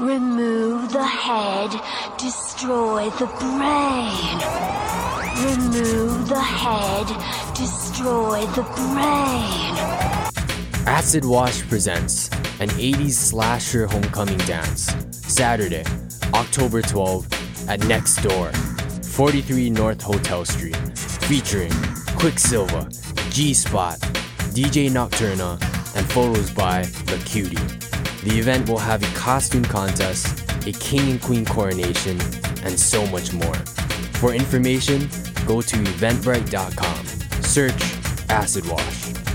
Remove the head, destroy the brain. Remove the head, destroy the brain. Acid Wash presents an 80s slasher homecoming dance. Saturday, October 12 at Next Door, 43 North Hotel Street, featuring Quicksilver, G Spot, DJ Nocturna, and photos by The Cutie. The event will have a costume contest, a king and queen coronation, and so much more. For information, go to eventbrite.com. Search Acid Wash.